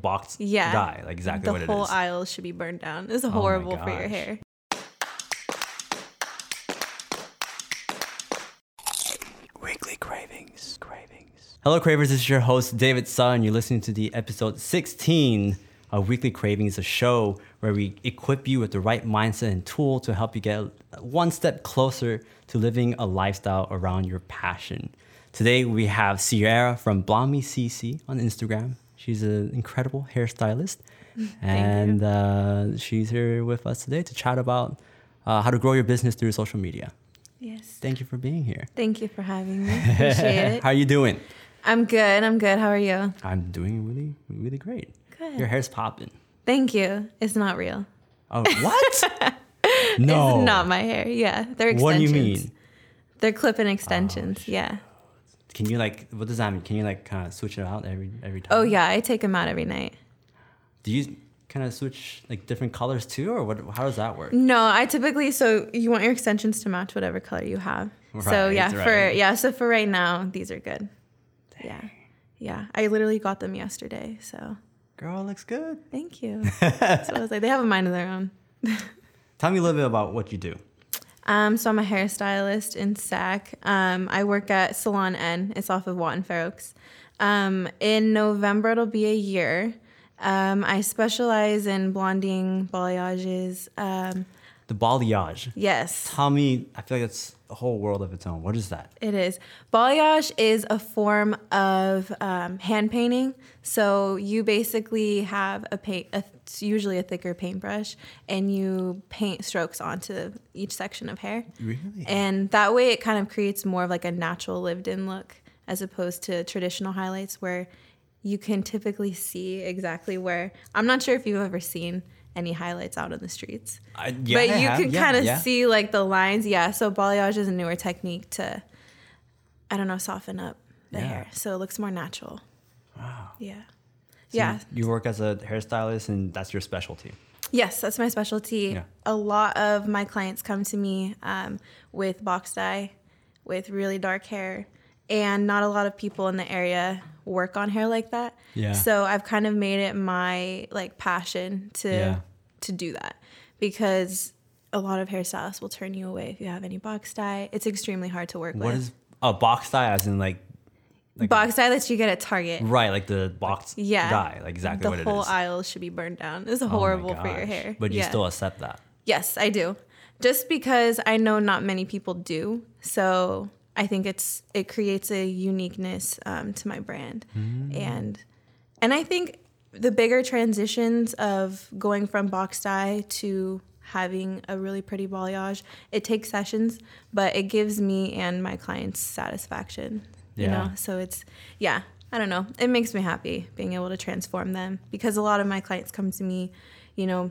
box Yeah. dye, like exactly the what The whole aisle should be burned down. It's oh my horrible for your hair. Weekly cravings, cravings. Hello, cravers. This is your host David Sun. You're listening to the episode 16 of Weekly Cravings, a show where we equip you with the right mindset and tool to help you get one step closer to living a lifestyle around your passion. Today we have Sierra from Blommy CC on Instagram. She's an incredible hairstylist, and uh, she's here with us today to chat about uh, how to grow your business through social media. Yes. Thank you for being here. Thank you for having me. Appreciate it. How are you doing? I'm good. I'm good. How are you? I'm doing really, really great. Good. Your hair's popping. Thank you. It's not real. Oh, what? no. It's not my hair. Yeah. They're extensions. What do you mean? They're clip-in extensions. yeah. Can you like? What does that mean? Can you like kind of switch it out every every oh, time? Oh yeah, I take them out every night. Do you kind of switch like different colors too, or what? How does that work? No, I typically so you want your extensions to match whatever color you have. so Right, yeah, for yeah, so for right now, these are good. Yeah. Yeah. I literally got them yesterday, so Girl, looks good. thank you. so I was like, they have a mind of their own. Tell me a little bit about what you do. Um, so I'm a hairstylist in SAC. Um, I work at Salon N. It's off of Watt and Fair Oaks. Um, in November, it'll be a year. Um, I specialize in blonding, balayages. The balayage. yes, Tell me. I feel like it's a whole world of its own. What is that? it is. Balayage is a form of um, hand painting. So you basically have a paint, a, it's usually a thicker paintbrush, and you paint strokes onto each section of hair. Really? And that way it kind of creates more of like a natural lived in look as opposed to traditional highlights where you can typically see exactly where I'm not sure if you've ever seen any highlights out on the streets. I, yeah, but you have. can Yeah, kind of yeah. see like the lines. Yeah. So balayage is a newer technique to I don't know, soften up the hair. So it looks more natural. Wow. Yeah. So yeah. You work as a hairstylist, and that's your specialty. Yes, that's my specialty. Yeah. A lot of my clients come to me um, with box dye, with really dark hair, and not a lot of people in the area work on hair like that. Yeah. So I've kind of made it my like passion to Yeah. to do that because a lot of hairstylists will turn you away if you have any box dye. It's extremely hard to work What with. is a box dye? As in like, like box dye that you get at Target. right, like the box Yeah. dye, like exactly the what it is. The whole aisle should be burned down. It's Oh horrible for your hair. But you Yeah. still accept that. Yes, I do. Just because I know not many people do, so I think it's it creates a uniqueness um, to my brand, and and I think the bigger transitions of going from box dye to having a really pretty balayage, it takes sessions, but it gives me and my clients satisfaction. You know, so it's yeah. I don't know. It makes me happy being able to transform them because a lot of my clients come to me, you know,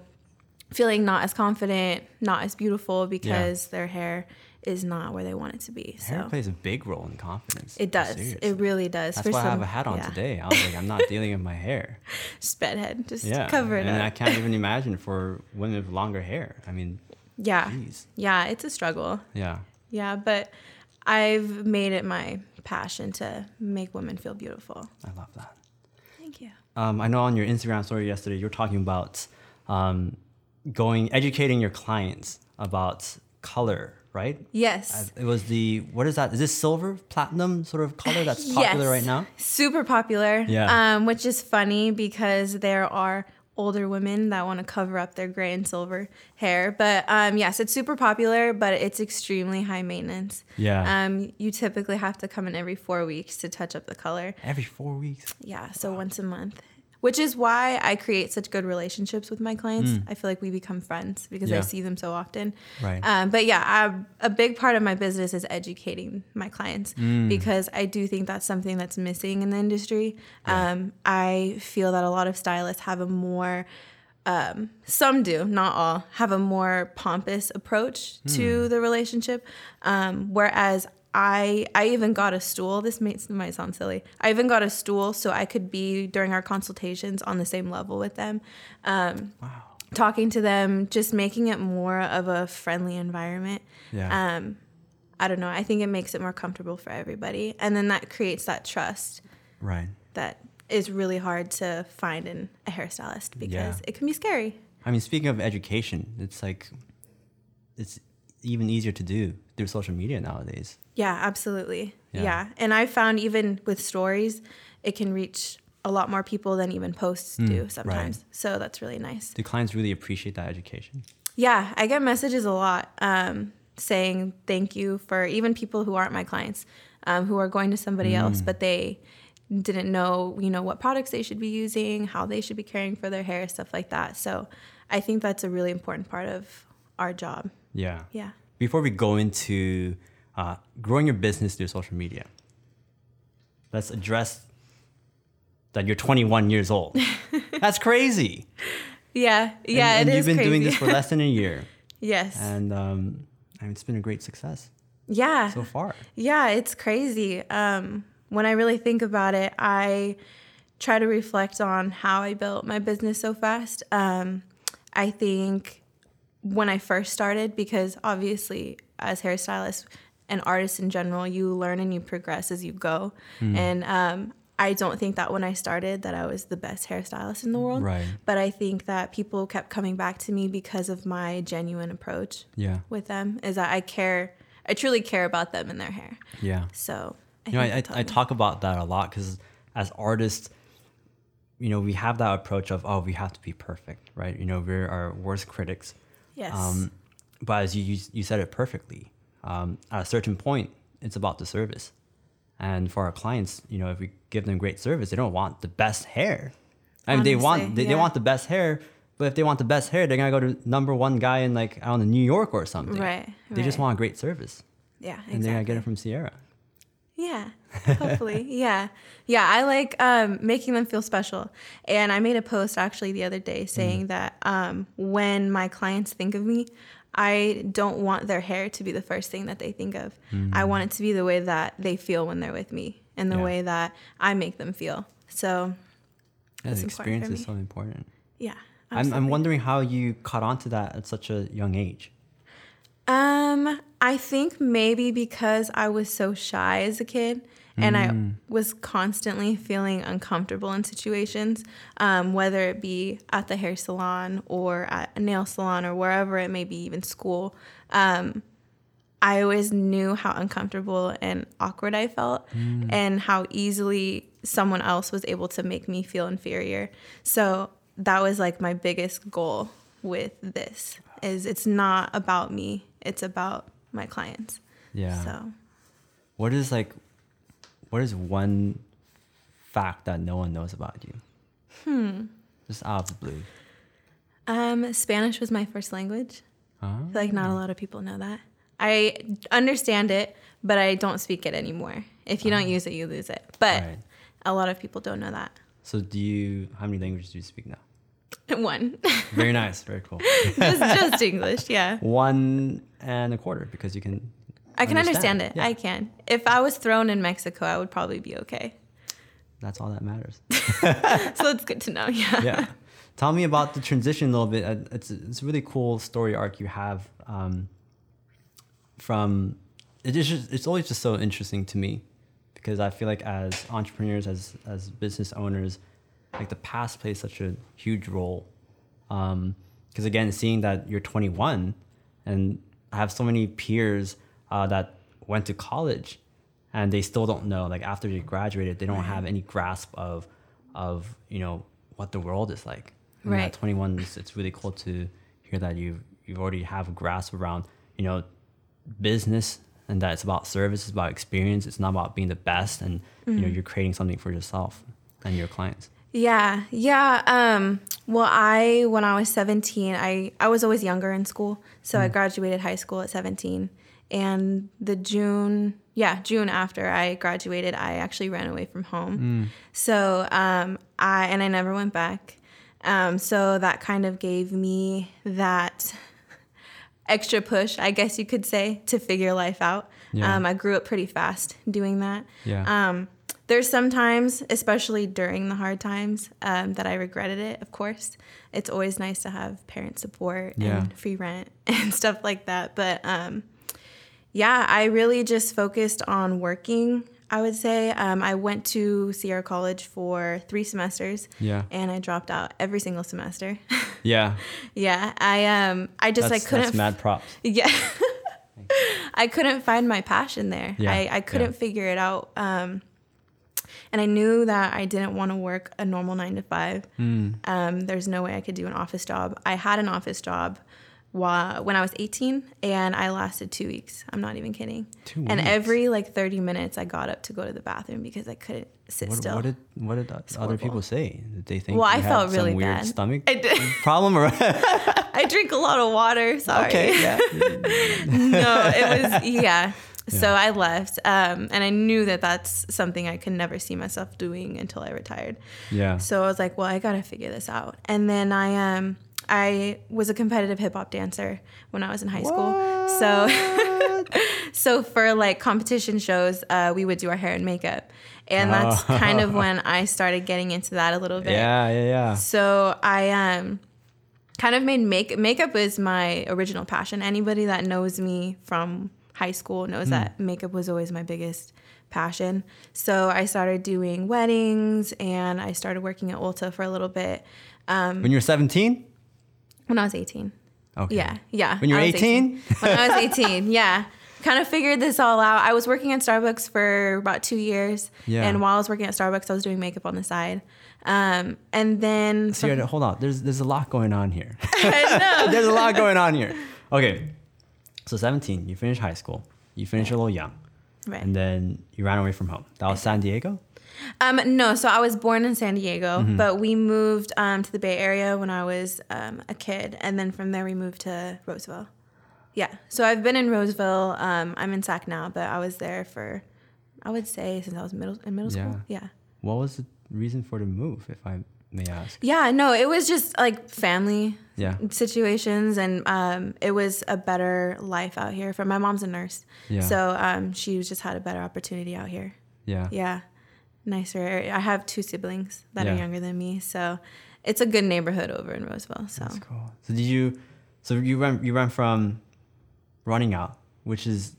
feeling not as confident, not as beautiful because their hair is not where they want it to be. Hair plays a big role in confidence. it does. Seriously. It really does. That's For why I have a hat on yeah. today. I was like, I'm not dealing with my hair. Just bedhead. Just Yeah, cover it and I can't even imagine for women with longer hair. I mean, yeah. jeez. Yeah. It's a struggle. Yeah. Yeah. But I've made it my passion to make women feel beautiful. I love that. Thank you. Um, I know on your Instagram story yesterday, you were talking about um, going, educating your clients about color, right? Yes. It was the, what is that? Is this silver, platinum sort of color that's popular Yes. right now? Super popular. Yeah. Um, which is funny because there are older women that want to cover up their gray and silver hair. But um, yes, it's super popular, but it's extremely high maintenance. Yeah. Um, you typically have to come in every four weeks to touch up the color. Every four weeks. Yeah, so once a month. Which is why I create such good relationships with my clients. I feel like we become friends because Mm. Yeah. I see them so often. Right. Um, but yeah, I, a big part of my business is educating my clients Mm. because I do think that's something that's missing in the industry. Um, I feel that a lot of stylists have a more um, some do, not all, have a more pompous approach to Hmm. the relationship. Um, whereas I, I even got a stool. This might, might sound silly. I even got a stool so I could be during our consultations on the same level with them. Um, Wow. talking to them, just making it more of a friendly environment. Yeah. Um, I don't know. I think it makes it more comfortable for everybody, and then that creates that trust right. that is really hard to find in a hairstylist because Yeah. it can be scary. I mean, speaking of education, it's like it's even easier to do through social media nowadays. Yeah, absolutely. Yeah. Yeah. And I found even with stories, it can reach a lot more people than even posts do sometimes. So that's really nice. Do clients really appreciate that education? Yeah, I get messages a lot um, saying thank you for even people who aren't my clients, um, who are going to somebody else, but they didn't know, you know, what products they should be using, how they should be caring for their hair, stuff like that. So I think that's a really important part of our job. Yeah. Yeah. Before we go into uh, growing your business through social media, let's address that you're 21 years old. That's crazy. Yeah, yeah, and, and it you've is been crazy. doing this for less than a year, yes. and um, I mean, it's been a great success yeah. so far. Yeah, it's crazy. Um, when I really think about it, I try to reflect on how I built my business so fast. Um, I think when I first started, because obviously, as hairstylists and artists in general, you learn and you progress as you go. Hmm. And um, I don't think that when I started that I was the best hairstylist in the world. Right. But I think that people kept coming back to me because of my genuine approach Yeah, with them. Is that I care, I truly care about them and their hair. yeah. So I You know, I, I, I talk about that a lot because as artists, you know, we have that approach of, oh, we have to be perfect, right? You know, we're our worst critics. Yes, Um, but as you, you, you said it perfectly, um, at a certain point, it's about the service. And for our clients, you know, if we give them great service, they don't want the best hair. I mean, they want they, they want the best hair, but if they want the best hair, they're gonna go to number one guy in like I don't know New York or something. Right, They just right. want great service, yeah, and they're gonna get it from Sierra. Yeah, hopefully. yeah. Yeah, I like um, making them feel special. And I made a post actually the other day saying Mm-hmm. that um, when my clients think of me, I don't want their hair to be the first thing that they think of. I want it to be the way that they feel when they're with me and the Mm-hmm. Yeah. way that I make them feel. So, Yeah, the experience is so important. yeah. I'm, I'm wondering how you caught on to that at such a young age. Um, I think maybe because I was so shy as a kid and I was constantly feeling uncomfortable in situations, um, whether it be at the hair salon or at a nail salon or wherever it may be, even school. Um, I always knew how uncomfortable and awkward I felt and how easily someone else was able to make me feel inferior. So that was like my biggest goal with this is it's not about me, it's about my clients. Yeah. So What is like, what is one fact that no one knows about you? Hmm. Just out of the blue. um Spanish was my first language. Feel like not a lot of people know that. I understand it, but I don't speak it anymore. If you don't use it, you lose it. But Right. a lot of people don't know that. So do you? How many languages do you speak now? One. Very nice. Very cool. just, just English, yeah. One and a quarter because you can. I can understand, it. Yeah. I can. If I was thrown in Mexico, I would probably be okay. That's all that matters. So it's good to know. Yeah. yeah. Tell me about the transition a little bit. Uh, It's it's a really cool story arc you have um, from. It is just, it's always just so interesting to me because I feel like as entrepreneurs, as as business owners, like the past plays such a huge role. Because again, seeing that you're 21, and I have so many peers uh, that went to college, and they still don't know. Like after they graduated, they don't have any grasp of of you know what the world is like. And Right. At 21, it's, it's really cool to hear that you you've already have a grasp around you know business and that it's about service, it's about experience. It's not about being the best, and you know you're creating something for yourself and your clients. Yeah, yeah. Um, well, I when I was seventeen, I I was always younger in school, so I graduated high school at seventeen, and the June, yeah, June after I graduated, I actually ran away from home. So um, I and I never went back. Um, so that kind of gave me that extra push, I guess you could say, to figure life out. Yeah. Um, I grew up pretty fast doing that. Yeah. Um, there's some times, especially during the hard times, um, that I regretted it. Of course, it's always nice to have parent support Yeah. and free rent and stuff like that. But um, yeah, I really just focused on working. I would say um, I went to Sierra College for three semesters. Yeah. And I dropped out every single semester. Yeah. yeah, I um I just That's, like couldn't that's mad props. yeah. I couldn't find my passion there. Yeah, I, I couldn't yeah. figure it out. Um, and I knew that I didn't want to work a normal nine to five. Hmm. Um, there's no way I could do an office job. I had an office job while, when I was 18, and I lasted two weeks. I'm not even kidding. Two and weeks? every like 30 minutes, I got up to go to the bathroom because I couldn't sit What, still. what did what did other horrible. people say? Did they think? Well, you I felt some really weird bad. stomach I did. problem or I drink a lot of water. Sorry. okay? Yeah. no, it was yeah. So I left, um, and I knew that that's something I could never see myself doing until I retired. Yeah. So I was like, well, I gotta figure this out. And then I um I was a competitive hip hop dancer when I was in high school. So so for like competition shows, uh, we would do our hair and makeup, and that's Oh. kind of when I started getting into that a little bit. Yeah, yeah, yeah. So I um kind of made make makeup is my original passion. Anybody that knows me from high school knows Hmm. that makeup was always my biggest passion. So I started doing weddings and I started working at Ulta for a little bit When you were 17? when I was 18. Okay. Yeah, yeah. When you were I was 18? When I was 18, yeah. Kind of figured this all out. I was working at Starbucks for about two years. Yeah. And while I was working at Starbucks, I was doing makeup on the side. Um, and then So you're- hold on. There's there's a lot going on here. I know. there's a lot going on here. Okay. So 17, you finished high school. You finished a little young. Right. And then you ran away from home. That was San Diego? Um, no, so I was born in San Diego, Mm-hmm. but we moved um, to the Bay Area when I was um, a kid, and then from there we moved to Roseville. Yeah, so I've been in Roseville. Um, I'm in Sac now, but I was there for, I would say, since I was middle in middle school. Yeah. Yeah. What was the reason for the move, if I may ask? Yeah, no, it was just like family Yeah. situations, and um, it was a better life out here. For my mom's a nurse, Yeah. so um, she just had a better opportunity out here. Yeah. Yeah, nicer. area. I have two siblings that Yeah. are younger than me, so it's a good neighborhood over in Roseville. So That's cool. So did you? So you ran you ran from running out, which is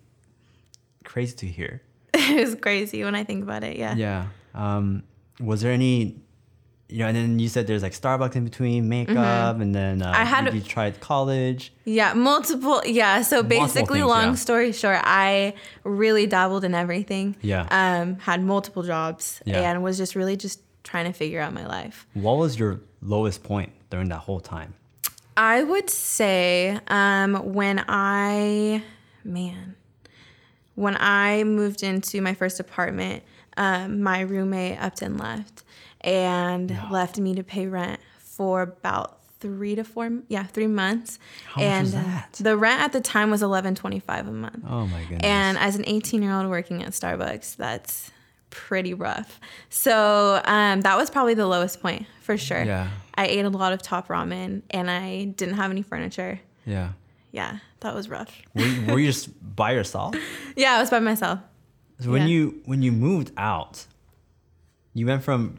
crazy to hear. it was crazy when I think about it. Yeah. Yeah. Um, was there any? You know, and then you said there's like Starbucks in between, makeup, and then uh, Mm-hmm. I had you, you tried college. Yeah, multiple. Yeah, so Multiple basically, things, long yeah. story short, I really dabbled in everything. Yeah. Um, had multiple jobs Yeah. and was just really just trying to figure out my life. What was your lowest point during that whole time? I would say um, when I, man, when I moved into my first apartment, um, my roommate upped and left and left me to pay rent for about three to four, yeah, three months. How much and uh, that? the rent at the time was eleven twenty five a month. Oh my goodness. And as an 18 year old working at Starbucks, that's pretty rough. So um, that was probably the lowest point for sure. Yeah. I ate a lot of top ramen and I didn't have any furniture. yeah. Yeah, that was rough. Were you, were you just by yourself? Yeah, I was by myself. So when Yeah. you when you moved out, you went from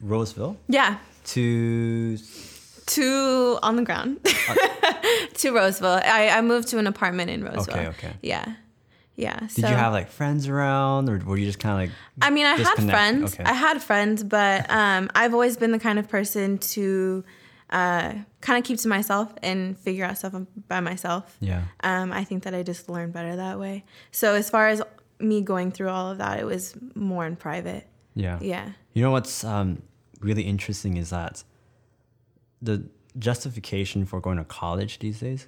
Roseville Yeah, to to on the ground to Roseville. I, I moved to an apartment in Roseville. Okay, okay. Yeah. Yeah. Did so, you have like friends around, or were you just kind of like? I mean, I had friends. Okay. I had friends, but um, I've always been the kind of person to uh, kind of keep to myself and figure out stuff by myself. Yeah. Um, I think that I just learned better that way. So as far as me going through all of that, it was more in private. Yeah. Yeah. You know what's um, really interesting is that the justification for going to college these days,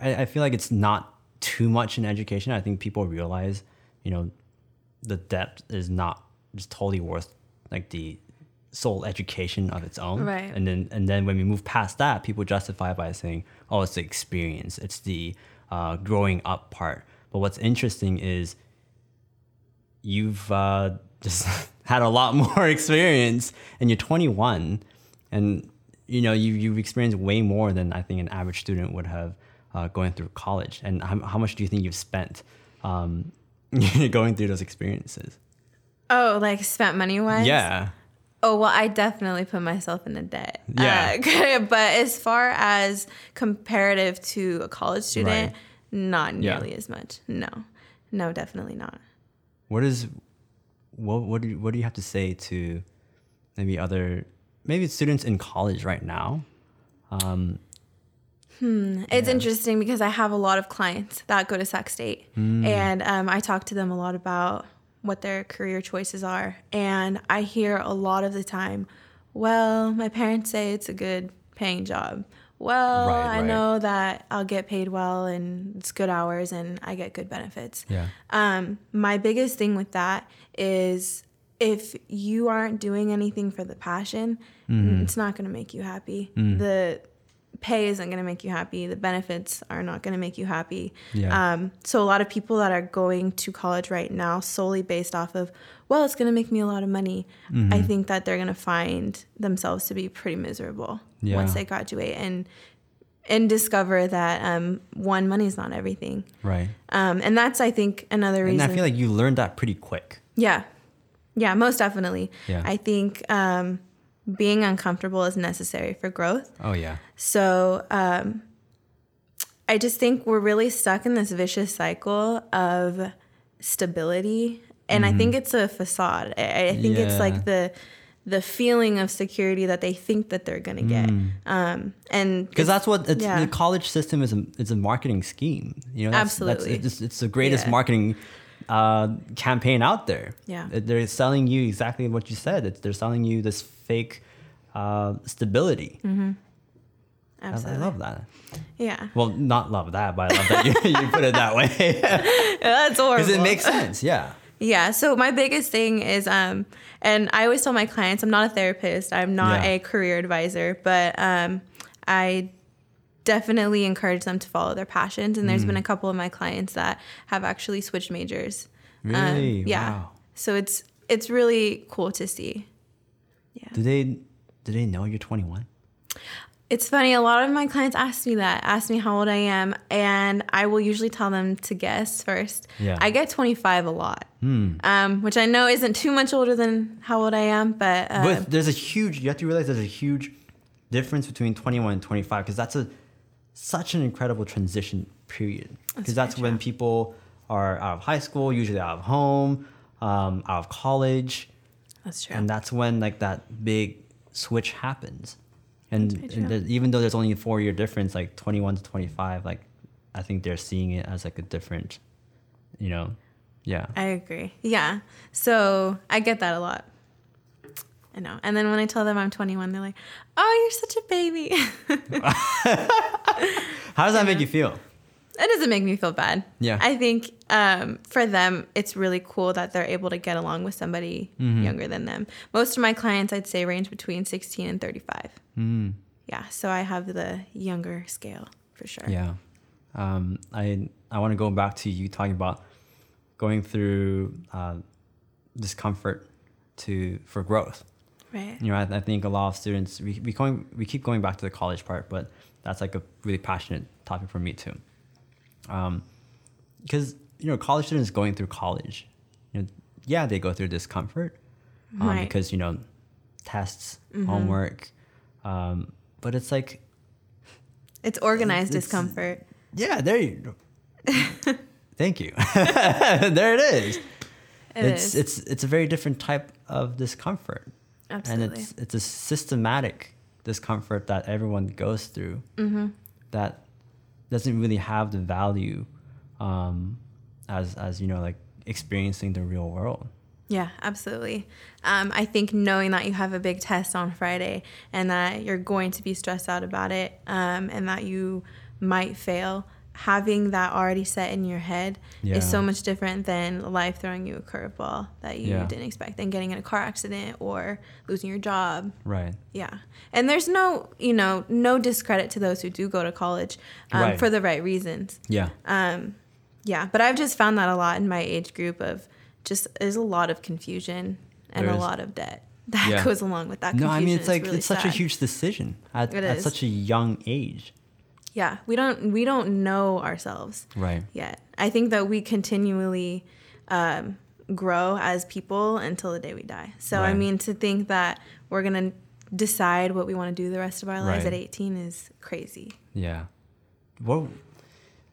I, I feel like it's not too much in education. I think people realize, you know, the depth is not just totally worth like the sole education of its own. Right. And then and then when we move past that, people justify by saying, oh, it's the experience, it's the uh, growing up part. But what's interesting is you've uh, just had a lot more experience and you're 21 and you know you, you've experienced way more than i think an average student would have uh, going through college and how, how much do you think you've spent um, going through those experiences Oh, like spent money wise? yeah Oh, well, I definitely put myself in a debt. Yeah. Uh, but as far as comparative to a college student, Right. not Yeah. nearly as much. No. No, definitely not. what is what what do you, what do you have to say to maybe other maybe students in college right now? Um, hmm. It's Yeah. interesting because I have a lot of clients that go to Sac State, and um, I talk to them a lot about what their career choices are. And I hear a lot of the time, well, my parents say it's a good paying job. Well, Right, I right. know that I'll get paid well and it's good hours and I get good benefits. yeah. Um, my biggest thing with that is if you aren't doing anything for the passion, Mm-hmm. it's not going to make you happy. Mm. The pay isn't going to make you happy. The benefits are not going to make you happy. Yeah. Um, so a lot of people that are going to college right now solely based off of, well, it's going to make me a lot of money. Mm-hmm. I think that they're going to find themselves to be pretty miserable Yeah. once they graduate and and discover that um, one, money is not everything. Right. Um, and that's, I think, another reason. And. I feel like you learned that pretty quick. yeah. Yeah, most definitely. Yeah. I think um, being uncomfortable is necessary for growth. Oh yeah. So um, I just think we're really stuck in this vicious cycle of stability. And I think it's a facade. I, I think it's Mm-hmm. Like the the feeling of security that they think that they're gonna get. Um, and Because that's what it's, yeah. the college system is. A, it's a marketing scheme. You know, that's, Absolutely. That's, it's, it's the greatest Yeah. marketing uh, campaign out there. Yeah. They're selling you exactly what you said. It's, they're selling you this fake uh, stability. I, I Mm-hmm. Absolutely. love that. Yeah. Well, not love that, but I love that you, you put it that way That's horrible. because it makes sense. Yeah. Yeah. So my biggest thing is, um, and I always tell my clients, I'm not a therapist, I'm not Yeah. a career advisor, but um, I definitely encourage them to follow their passions. And there's Mm. been a couple of my clients that have actually switched majors. Um, Really? yeah. Wow. So it's it's really cool to see. Yeah. Do they do they know you're 21? It's funny, a lot of my clients ask me that, ask me how old I am, and I will usually tell them to guess first. Yeah. I get 25 a lot, um, which I know isn't too much older than how old I am, but, uh, But there's a huge. You have to realize there's a huge difference between 21 and 25 because that's a such an incredible transition period. Because That's that's, when people are out of high school, usually out of home, um, out of college, that's true. and that's when like that big switch happens. And, and there- even though there's only a four year difference, like 21 to 25, like I think they're seeing it as like a different, you know, yeah. I agree. Yeah. So I get that a lot. I know. And then when I tell them I'm 21, they're like, oh, you're such a baby. How does that make you feel? That doesn't make me feel bad. Yeah. I think um, for them, it's really cool that they're able to get along with somebody Mm-hmm. younger than them. Most of my clients, I'd say, range between 16 and 35. Mm. Yeah. So I have the younger scale for sure. Yeah. Um, I I want to go back to you talking about going through uh, discomfort to for growth. Right. You know, I, I think a lot of students we we going we keep going back to the college part, but that's like a really passionate topic for me too. Um, because you know, college students going through college, you know, yeah, they go through discomfort, um, Right. because you know, tests, homework, um, but it's like It's organized It's- discomfort. Yeah, there you go. Thank you. there it is. It it's is. it's it's a very different type of discomfort. Absolutely. And it's it's a systematic discomfort that everyone goes through Mm-hmm. that doesn't really have the value um, as as you know like experiencing the real world. Yeah, absolutely. Um, I think knowing that you have a big test on Friday and that you're going to be stressed out about it um, and that you might fail, having that already set in your head Yeah. is so much different than life throwing you a curveball that you Yeah. didn't expect, than getting in a car accident or losing your job. Right. Yeah. And there's no, you know, no discredit to those who do go to college um, Right. for the right reasons. Yeah. Um, yeah, but I've just found that a lot in my age group of just there's a lot of confusion and a lot of debt that Yeah. goes along with that. No, I mean it's like really it's such a huge decision at, at such a young age. Yeah. We don't we don't know ourselves Right. yet. I think that we continually um, grow as people until the day we die. So I mean to think that we're gonna decide what we want to do the rest of our lives Right. at 18 is crazy. Yeah. Well,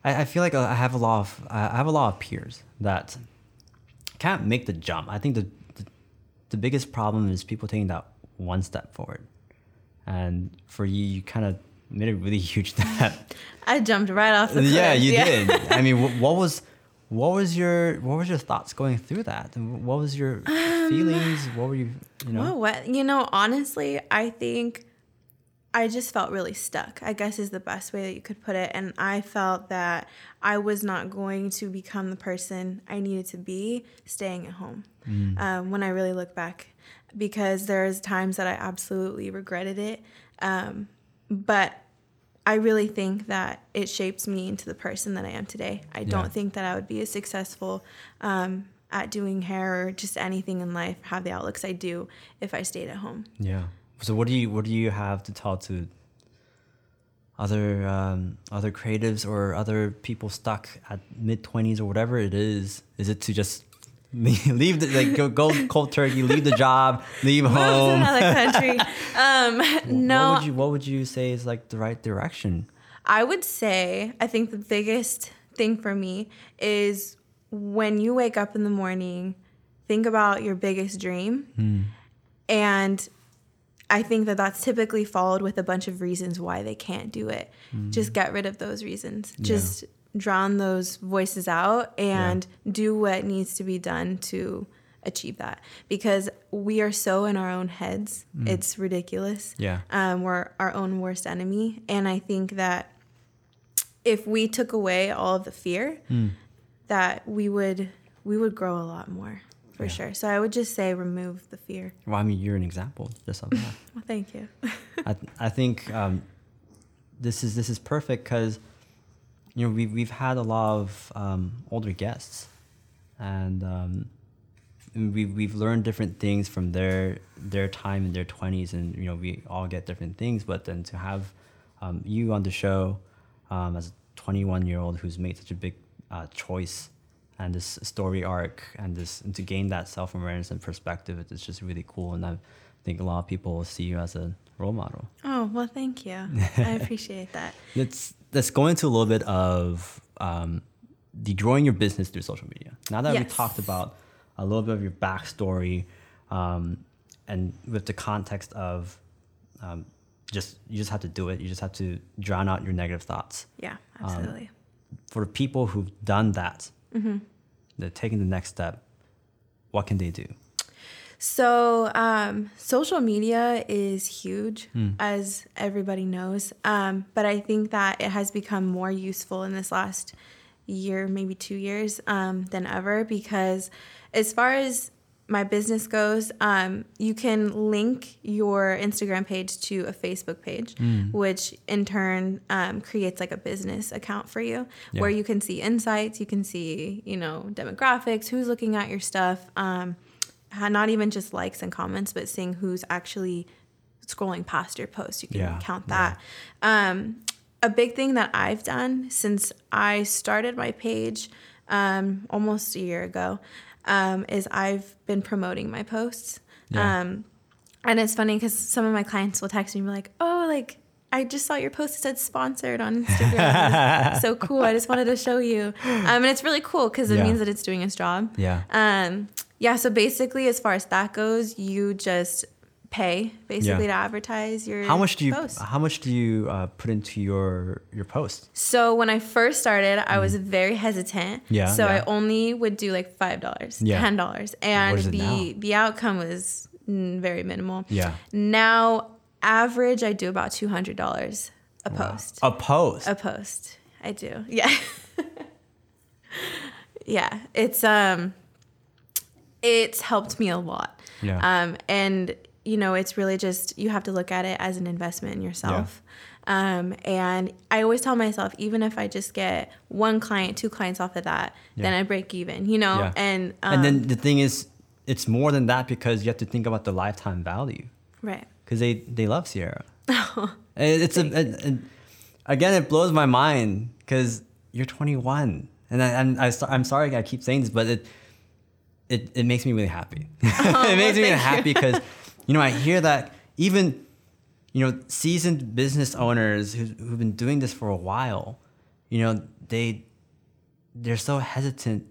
I, I feel like I have a lot of I have a lot of peers that can't make the jump. I think the, the the biggest problem is people taking that one step forward. And for you, you kind of made a really huge step. I jumped right off the cliff. yeah, you did. I mean, wh- what was what was your what was your thoughts going through that? What was your feelings? What were you you know? Well, what you know, honestly, I think I just felt really stuck. I guess is the best way that you could put it. And I felt that I was not going to become the person I needed to be staying at home. Um, when I really look back, because there's times that I absolutely regretted it. Um, but I really think that it shapes me into the person that I am today. I Yeah. don't think that I would be as successful um, at doing hair or just anything in life, have the outlooks I do if I stayed at home. Yeah. So what do you what do you have to tell to other um, other creatives or other people stuck at mid twenties or whatever it is? Is it to just leave the like go, go cold turkey, leave the job, leave to home? another country. Um, no, What would you what would you say is like the right direction? I would say I think the biggest thing for me is when you wake up in the morning, think about your biggest dream. And I think that that's typically followed with a bunch of reasons why they can't do it. Just get rid of those reasons. Just drown those voices out and do what needs to be done to achieve that because we are so in our own heads. It's ridiculous Yeah. um, we're our own worst enemy. And I think that if we took away all of the fear, Hmm. that we would we would grow a lot more for sure. So I would just say remove the fear. Well, I mean, you're an example just of that. Well, thank you. I, I think um, this is this is perfect because you know we've we've had a lot of um, older guests, and um, we've we've learned different things from their their time in their twenties, and you know we all get different things. But then to have um, you on the show um, as a 21 year old who's made such a big uh, choice and this story arc and this and to gain that self awareness and perspective, it's just really cool. And I think a lot of people will see you as a role model. Oh well, thank you. I appreciate that. Let's let's go into a little bit of um, the growing your business through social media. Now that we Yes. talked about a little bit of your backstory, um, and with the context of um, just you just have to do it. You just have to drown out your negative thoughts. Yeah, absolutely. For people who've done that, Mm-hmm. they're taking the next step. What can they do? So, um, social media is huge, Hmm. as everybody knows. Um, but I think that it has become more useful in this last year, maybe two years, um, than ever. Because as far as my business goes, um, you can link your Instagram page to a Facebook page, Hmm. which in turn um, creates like a business account for you, Yeah. where you can see insights, you can see, you know, demographics, who's looking at your stuff. Um, not even just likes and comments, but seeing who's actually scrolling past your post. You can Yeah, count that. Um, a big thing that I've done since I started my page um, almost a year ago um, is I've been promoting my posts. Yeah. Um, and it's funny because some of my clients will text me and be like, oh, like, I just saw your post that said sponsored on Instagram. So cool. I just wanted to show you. Um, and it's really cool because it Yeah. means that it's doing its job. Yeah. Um, yeah, so basically, as far as that goes, you just pay basically Yeah. to advertise your How much do you post. how much do you uh, put into your your post? So when I first started, I was very hesitant. Mm-hmm. Yeah, So I only would do like five dollars, Yeah. ten dollars, and the now? the outcome was very minimal. Yeah. Now average, I do about two hundred dollars a post. A post. A post. I do. Yeah. yeah. It's um it's helped me a lot. Yeah. Um and you know, it's really just you have to look at it as an investment in yourself. Yeah. Um and I always tell myself even if I just get one client, two clients off of that, then I break even, you know? Yeah. And um, and then the thing is, it's more than that because you have to think about the lifetime value. right. Because they they love Sierra. Oh. It's a, it- it- again it blows my mind because you're 21, and I, I'm I, I'm sorry I keep saying this, but it it, it makes me really happy. Oh, it makes me really happy because you know I hear that even you know seasoned business owners who, who've been doing this for a while, you know they they're so hesitant.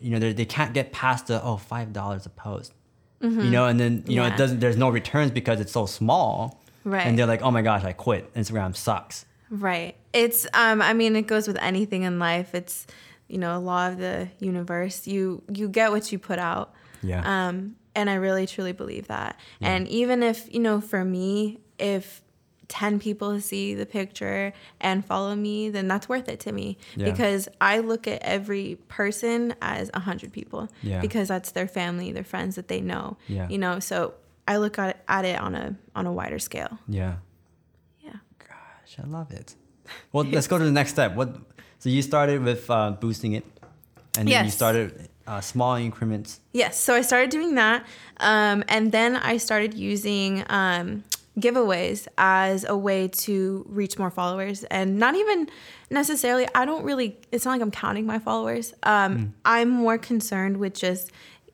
You know they they can't get past the oh five dollars a post. You know, and then you know Mm-hmm. It doesn't. There's no returns because it's so small, Right. And they're like, oh my gosh, I quit. Instagram sucks. Right. It's um I mean it goes with anything in life. It's you know, a law of the universe. You you get what you put out. Yeah. Um and I really truly believe that. And even if, you know, for me, if 10 people see the picture and follow me, then that's worth it to me Yeah. because I look at every person as 100 people Yeah. because that's their family, their friends that they know. Yeah. You know, so I look at, at it on a on a wider scale. Yeah. Yeah. Gosh, I love it. Well, let's go to the next step. What? So you started with uh, boosting it, and then you started uh, small increments. Yes, so I started doing that, um, and then I started using um, giveaways as a way to reach more followers, and not even necessarily. I don't really. It's not like I'm counting my followers. Um, Hmm. I'm more concerned with just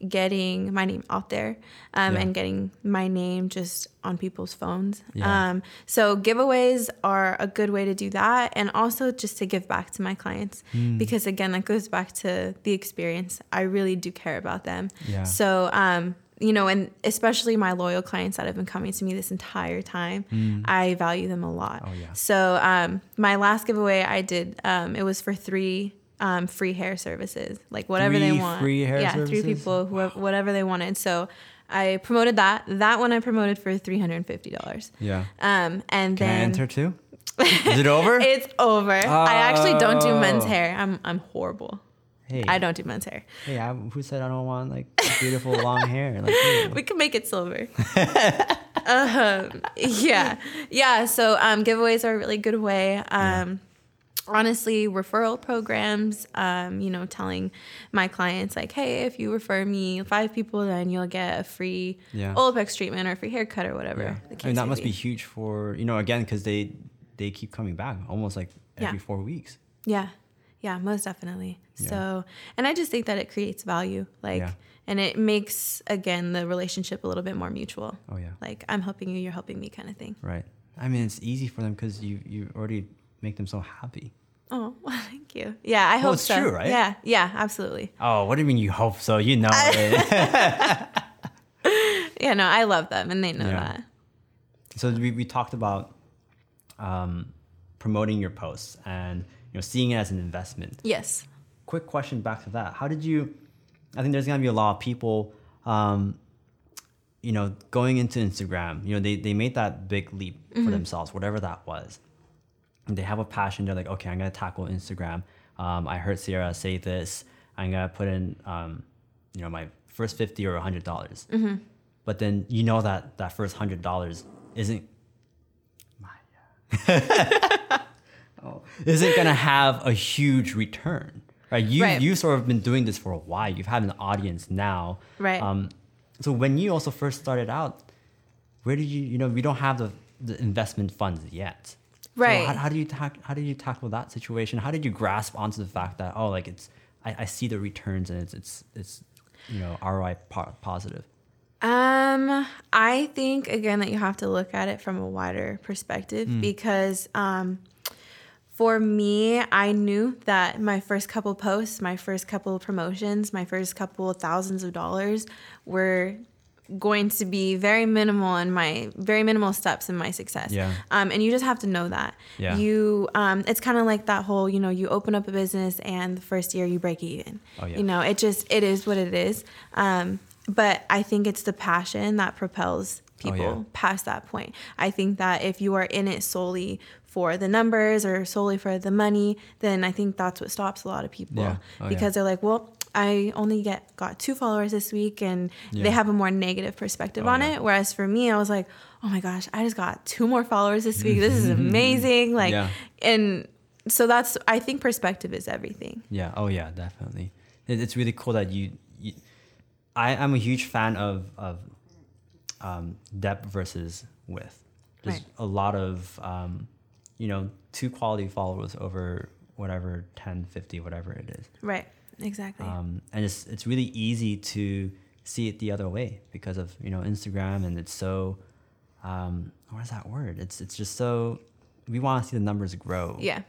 getting my name out there um, Yeah. and getting my name just on people's phones. Yeah. Um, so giveaways are a good way to do that, and also just to give back to my clients Hmm. because again, that goes back to the experience. I really do care about them. Yeah. So, um, you know, and especially my loyal clients that have been coming to me this entire time, I value them a lot. Oh, yeah. So, um, my last giveaway I did, um, it was for three um, free hair services, like whatever they Three want. free hair services. yeah, three services? people, whoever, whatever they wanted. So, I promoted that. That one I promoted for three hundred and fifty dollars. Yeah. Um, and Can I then enter too? Is it over? it's over. I actually don't do men's Oh. hair. I'm I'm horrible. Hey, I don't do men's hair. Hey, I, who said I don't want like beautiful long hair? Like, hey, We can make it silver. um, yeah, yeah. So um, giveaways are a really good way. Um, Honestly, referral programs. Um, you know, telling my clients like, hey, if you refer me five people, then you'll get a free Yeah. Olaplex treatment or a free haircut or whatever. yeah. I mean, that must be huge for you know again because they they keep coming back almost like Yeah. every four weeks. Yeah. Yeah, most definitely. Yeah. So, and I just think that it creates value. Like, Yeah. and it makes, again, the relationship a little bit more mutual. Oh yeah. Like, I'm helping you, you're helping me kind of thing. Right. I mean, it's easy for them because you you already make them so happy. Oh, well, thank you. Yeah, I hope it's so. true, right? Yeah, yeah, absolutely. Oh, what do you mean you hope so? You know it. Yeah, no, I love them and they know Yeah. that. so we, we talked about um, promoting your posts and know seeing it as an investment. Yes. Quick question back to that: How did you? I think there's gonna be a lot of people, um, you know, going into Instagram. You know, they they made that big leap Mm-hmm. for themselves, whatever that was. And they have a passion. They're like, okay, I'm gonna tackle Instagram. Um, I heard Sierra say this. I'm gonna put in, um, you know, my first fifty or hundred dollars. Mm-hmm. But then you know that that first hundred dollars isn't isn't gonna have a huge return, right? You Right. you sort of been doing this for a while. You've had an audience now, Right. Um, so when you also first started out, where did you you know we don't have the the investment funds yet. So Right. how, how do you tack how did you tackle that situation? How did you grasp onto the fact that oh like it's I, I see the returns and it's it's it's you know ROI po- positive. Um, I think again that you have to look at it from a wider perspective because um for me, I knew that my first couple posts, my first couple promotions, my first couple of thousands of dollars were going to be very minimal in my very minimal steps in my success. Yeah. Um, and you just have to know that. Yeah. You um, it's kind of like that whole, you know, you open up a business and the first year you break even. Oh, yeah. You know, it just it is what it is. Um, but I think it's the passion that propels people Oh, yeah. past that point. I think that if you are in it solely for the numbers or solely for the money, then I think that's what stops a lot of people Yeah. Oh, yeah. because they're like, well, I only get got two followers this week, and Yeah. they have a more negative perspective Oh, on yeah. it. Whereas for me, I was like, oh my gosh, I just got two more followers this week. This is amazing. Like, Yeah. and so that's I think perspective is everything. Yeah. Oh yeah, definitely. It's really cool that you. you I am a huge fan of of um, depth versus width. There's Right. a lot of um, you know two quality followers over whatever 10, 50, whatever it is. Right. Exactly. Um, and it's it's really easy to see it the other way because of you know Instagram and it's so um, what is that word? It's it's just so we want to see the numbers grow yeah.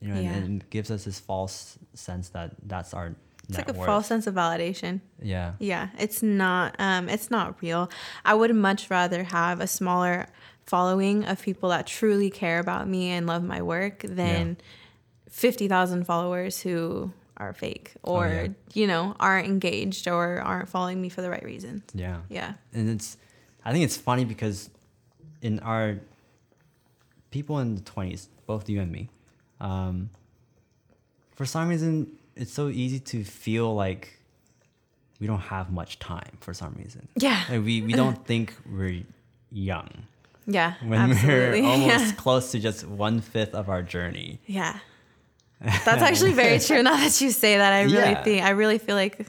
you know, Yeah. and, and it gives us this false sense that that's our It's like a worth. false sense of validation. Yeah. Yeah, it's not um it's not real. I would much rather have a smaller following of people that truly care about me and love my work than 50,000 followers who are fake or Oh, yeah. you know, aren't engaged or aren't following me for the right reasons. Yeah. Yeah. and it's i think it's funny because in our people in the 20s both you and me um, for some reason it's so easy to feel like we don't have much time for some reason Yeah. like we, we don't think we're young Yeah. when absolutely. we're almost yeah. close to just one fifth of our journey Yeah. That's actually very true. Now that you say that, I really Yeah. think I really feel like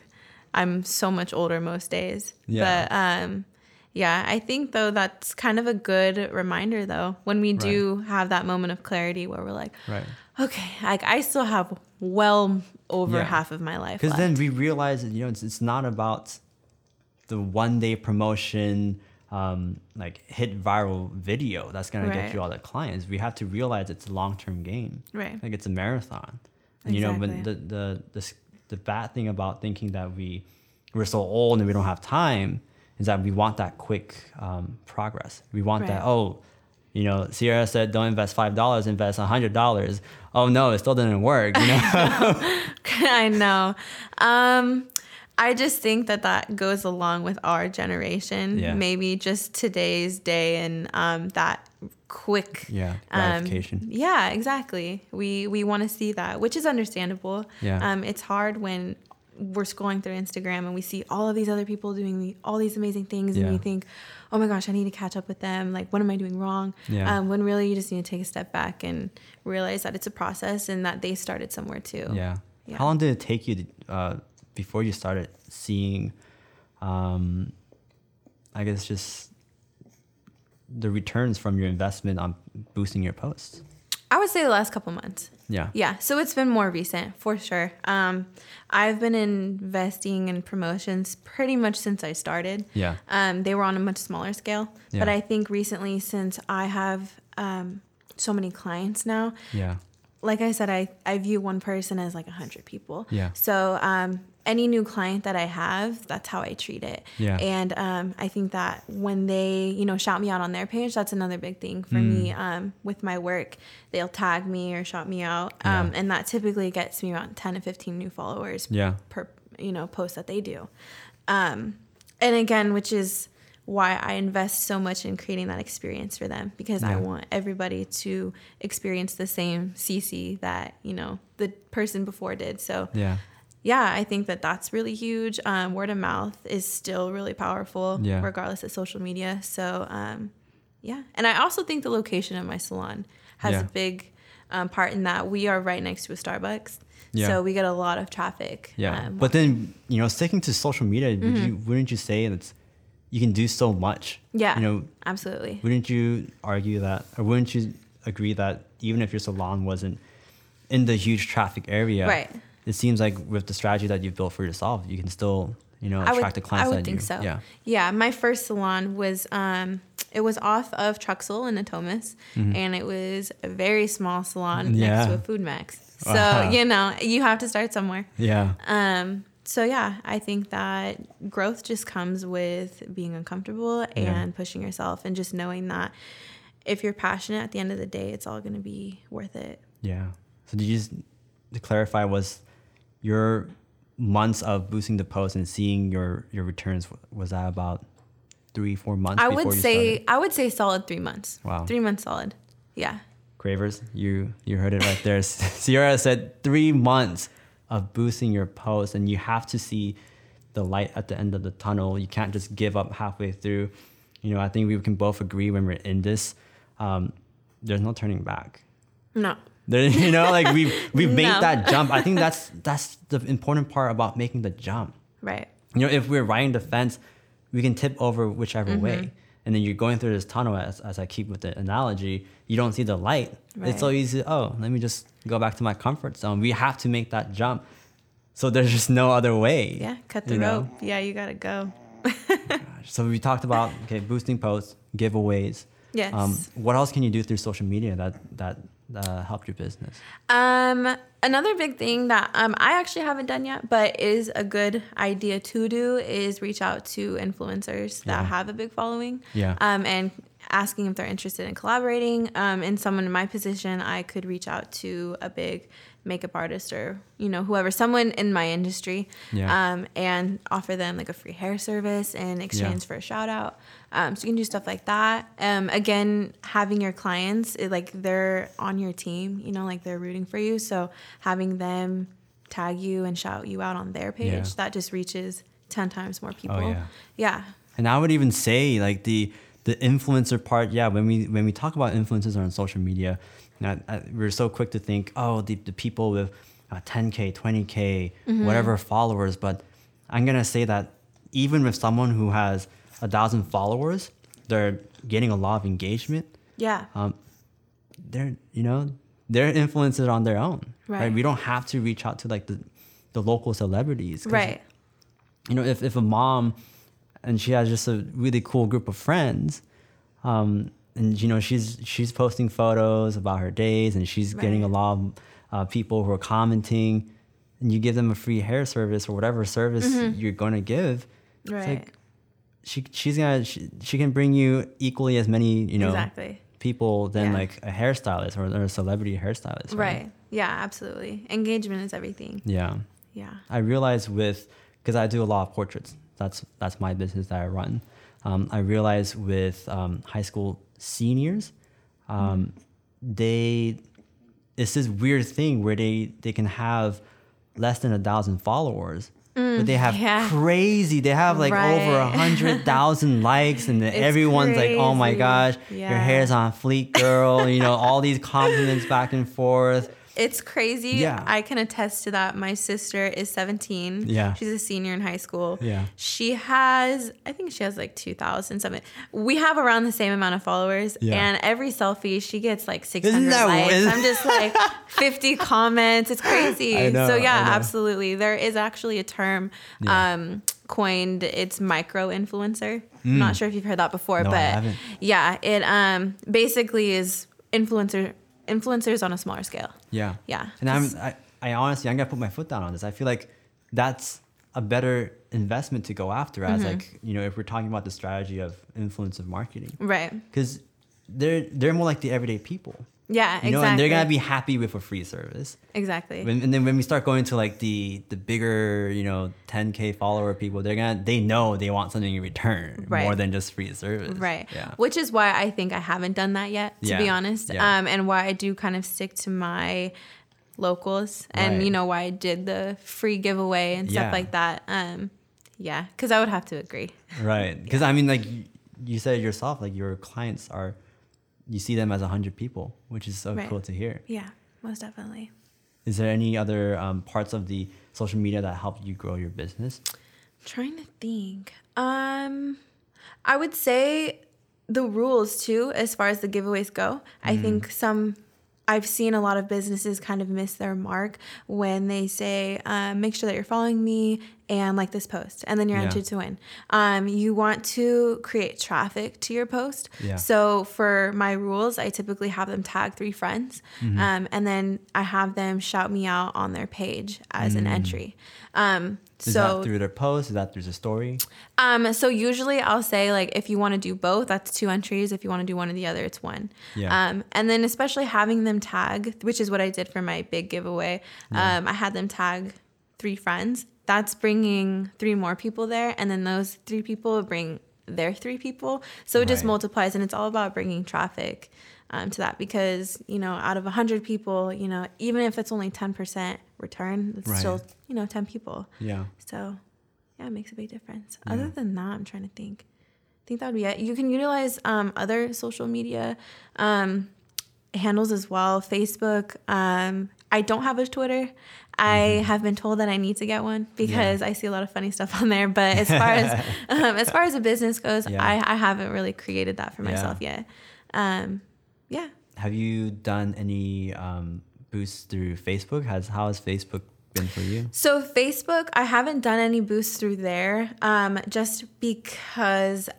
I'm so much older most days. Yeah. But um yeah, I think though that's kind of a good reminder though when we do have that moment of clarity where we're like, right okay, like I still have well over Yeah. half of my life. because then we realize that you know it's, it's not about the one day promotion um, like hit viral video that's gonna Right. get you all the clients we have to realize it's a long-term game. Right. like it's a marathon. And you know when the, the the the bad thing about thinking that we we're so old and we don't have time is that we want that quick um, progress. We want that oh you know sierra said don't invest five dollars invest a hundred dollars. Oh no it still didn't work you know? I know. Um, I just think that that goes along with our generation. Yeah. Maybe just today's day and um, that quick. Yeah, um, yeah, exactly. We we want to see that, which is understandable. Yeah. Um, it's hard when we're scrolling through Instagram and we see all of these other people doing the, all these amazing things, and Yeah. we think, "Oh my gosh, I need to catch up with them. Like, what am I doing wrong?" Yeah. Um, when really you just need to take a step back and realize that it's a process and that they started somewhere too. Yeah. Yeah. How long did it take you to, uh, before you started seeing, um, I guess, just the returns from your investment on boosting your posts? I would say the last couple months. Yeah. Yeah, so it's been more recent for sure. Um, I've been investing in promotions pretty much since I started. Yeah. Um, they were on a much smaller scale, but I think recently, since I have um, so many clients now, Yeah. like I said, I, I view one person as like a hundred people. Yeah. So um, any new client that I have, that's how I treat it. Yeah. And um, I think that when they, you know, shout me out on their page, that's another big thing for me Mm. um, with my work. They'll tag me or shout me out, um, Yeah. and that typically gets me around ten to fifteen new followers Yeah. per you know post that they do. Um, and again, which is why I invest so much in creating that experience for them because I want everybody to experience the same CC that you know the person before did. So Yeah. Yeah, I think that that's really huge. Um, word of mouth is still really powerful, Yeah. regardless of social media. So, um, yeah. And I also think the location of my salon has Yeah. a big um, part in that. We are right next to a Starbucks. Yeah. So we get a lot of traffic. Yeah. um, but then, you know, sticking to social media, would Mm-hmm. you, wouldn't you say that you can do so much? yeah, You know, absolutely. wouldn't you argue that, or wouldn't you agree that even if your salon wasn't in the huge traffic area, Right. It seems like with the strategy that you've built for yourself, you can still, you know, attract would, the clients I would think you, so. yeah, Yeah, my first salon was um, it was off of Truxel in Natomas, and it was a very small salon next Mm-hmm. To a Food Max. So Wow. you know you have to start somewhere. yeah, Um, so yeah, I think that growth just comes with being uncomfortable Yeah. and pushing yourself, and just knowing that if you're passionate, at the end of the day, it's all going to be worth it. yeah. So did you just to clarify was your months of boosting the post and seeing your your returns was that about three four months? I would say started? I would say solid three months. Wow. three months solid. Yeah. Cravers, you you heard it right there. Sierra said three months of boosting your post, and you have to see the light at the end of the tunnel. You can't just give up halfway through. You know, I think we can both agree when we're in this, um, there's no turning back. No. You know, like we've we've made No. that jump. I think that's that's the important part about making the jump. Right. You know, if we're riding the fence, we can tip over whichever Mm-hmm. way. And then you're going through this tunnel, as, as I keep with the analogy, you don't see the light. It's so easy, oh, let me just go back to my comfort zone. We have to make that jump. So there's just no other way. Yeah. Cut the you know? rope. Yeah, you gotta go. So we talked about, okay, boosting posts, giveaways. Yes. Um, what else can you do through social media that, that uh, helped your business? Um, another big thing that um, I actually haven't done yet, but is a good idea to do is reach out to influencers that Yeah. have a big following. Yeah. Um, and asking if they're interested in collaborating. Um, and someone in my position, I could reach out to a big makeup artist or you know whoever, someone in my industry, Yeah. um, and offer them like a free hair service in exchange for a shout out. Um, so you can do stuff like that. Um, again, having your clients it, like they're on your team, you know, like they're rooting for you. So having them tag you and shout you out on their page, Yeah. that just reaches ten times more people. yeah. yeah. And I would even say like the the influencer part. Yeah, when we when we talk about influencers on social media, I, I, we're so quick to think, oh, the, the people with uh, 10k, 20k, whatever followers. But I'm gonna say that even with someone who has a thousand followers, they're getting a lot of engagement. Yeah. Um, they're you know they're influencers on their own. Right. We don't have to reach out to like the the local celebrities. right. you know, if, if a mom and she has just a really cool group of friends, um, and you know she's she's posting photos about her days, and she's getting a lot of uh, people who are commenting, and you give them a free hair service or whatever service you're going to give. Mm-hmm. Right. like she she's gonna she, she can bring you equally as many you know exactly. people than Yeah. like a hairstylist or, or a celebrity hairstylist. Right. Yeah, absolutely. Engagement is everything. Yeah. Yeah. I realize with because I do a lot of portraits. That's that's my business that I run. Um, I realize with um, high school seniors, um, they it's this weird thing where they they can have less than a thousand followers. but they have Mm, yeah. crazy. They have like over a hundred thousand likes, and everyone's like, "Oh my crazy. gosh, your Yeah. hair's on fleek, girl!" you know, all these compliments back and forth. It's crazy. Yeah. I can attest to that. My sister is 17. Yeah. She's a senior in high school. Yeah. She has, I think she has like 2,000 something. We have around the same amount of followers. Yeah. And every selfie, she gets like 600 Isn't likes. I'm just like 50 comments. It's crazy. Know, so, yeah, absolutely. There is actually a term Yeah. um, coined. It's micro influencer. I'm not sure if you've heard that before, Mm. No, but yeah, it um, basically is influencer influencers on a smaller scale. Yeah. Yeah. And I'm I, I honestly I'm gonna put my foot down on this. I feel like that's a better investment to go after as Mm-hmm. like, you know, if we're talking about the strategy of influence of marketing. Right. Because they're they're more like the everyday people. Yeah, You know, exactly. and they're gonna be happy with a free service. exactly. When, and then when we start going to like the the bigger, you know, 10k follower people, they're gonna they know they want something in return more than just free service. right. Yeah. Which is why I think I haven't done that yet, to be honest. Yeah. Um, and why I do kind of stick to my locals and Right. you know why I did the free giveaway and stuff Yeah. like that. Um, yeah, because I would have to agree. Right. Because I mean, like you said yourself, like your clients are, you see them as a hundred people, which is so Right. cool to hear. Yeah, most definitely. Is there any other um, parts of the social media that helped you grow your business? trying to think. Um, I would say the rules too, as far as the giveaways go. I think some. I've seen a lot of businesses kind of miss their mark when they say, um, "Make sure that you're following me and like this post," and then you're Yeah. entered to win. Um, you want to create traffic to your post. Yeah. So for my rules, I typically have them tag three friends, Mm-hmm. um, and then I have them shout me out on their page as an entry. Is so that through their post? Is that through the story? um, so usually I'll say like if you want to do both, that's two entries. If you want to do one or the other, it's one. Yeah. Um, and then especially having them tag, which is what I did for my big giveaway. Um, I had them tag three friends. That's bringing three more people there, and then those three people bring their three people. So it just multiplies, and it's all about bringing traffic um, to that because you know out of hundred people, you know even if it's only ten percent return, it's Right. still you know ten people. Yeah. So, yeah, it makes a big difference. Other than that, I'm trying to think. I think that would be it. You can utilize um, other social media um, handles as well. Facebook. Um, I don't have a Twitter. I have been told that I need to get one because I see a lot of funny stuff on there. But as far as um, as far as a business goes, Yeah. I, I haven't really created that for Yeah. myself yet. Um, yeah. Have you done any um, boosts through Facebook? Has how has Facebook been for you? So Facebook, I haven't done any boosts through there, um, just because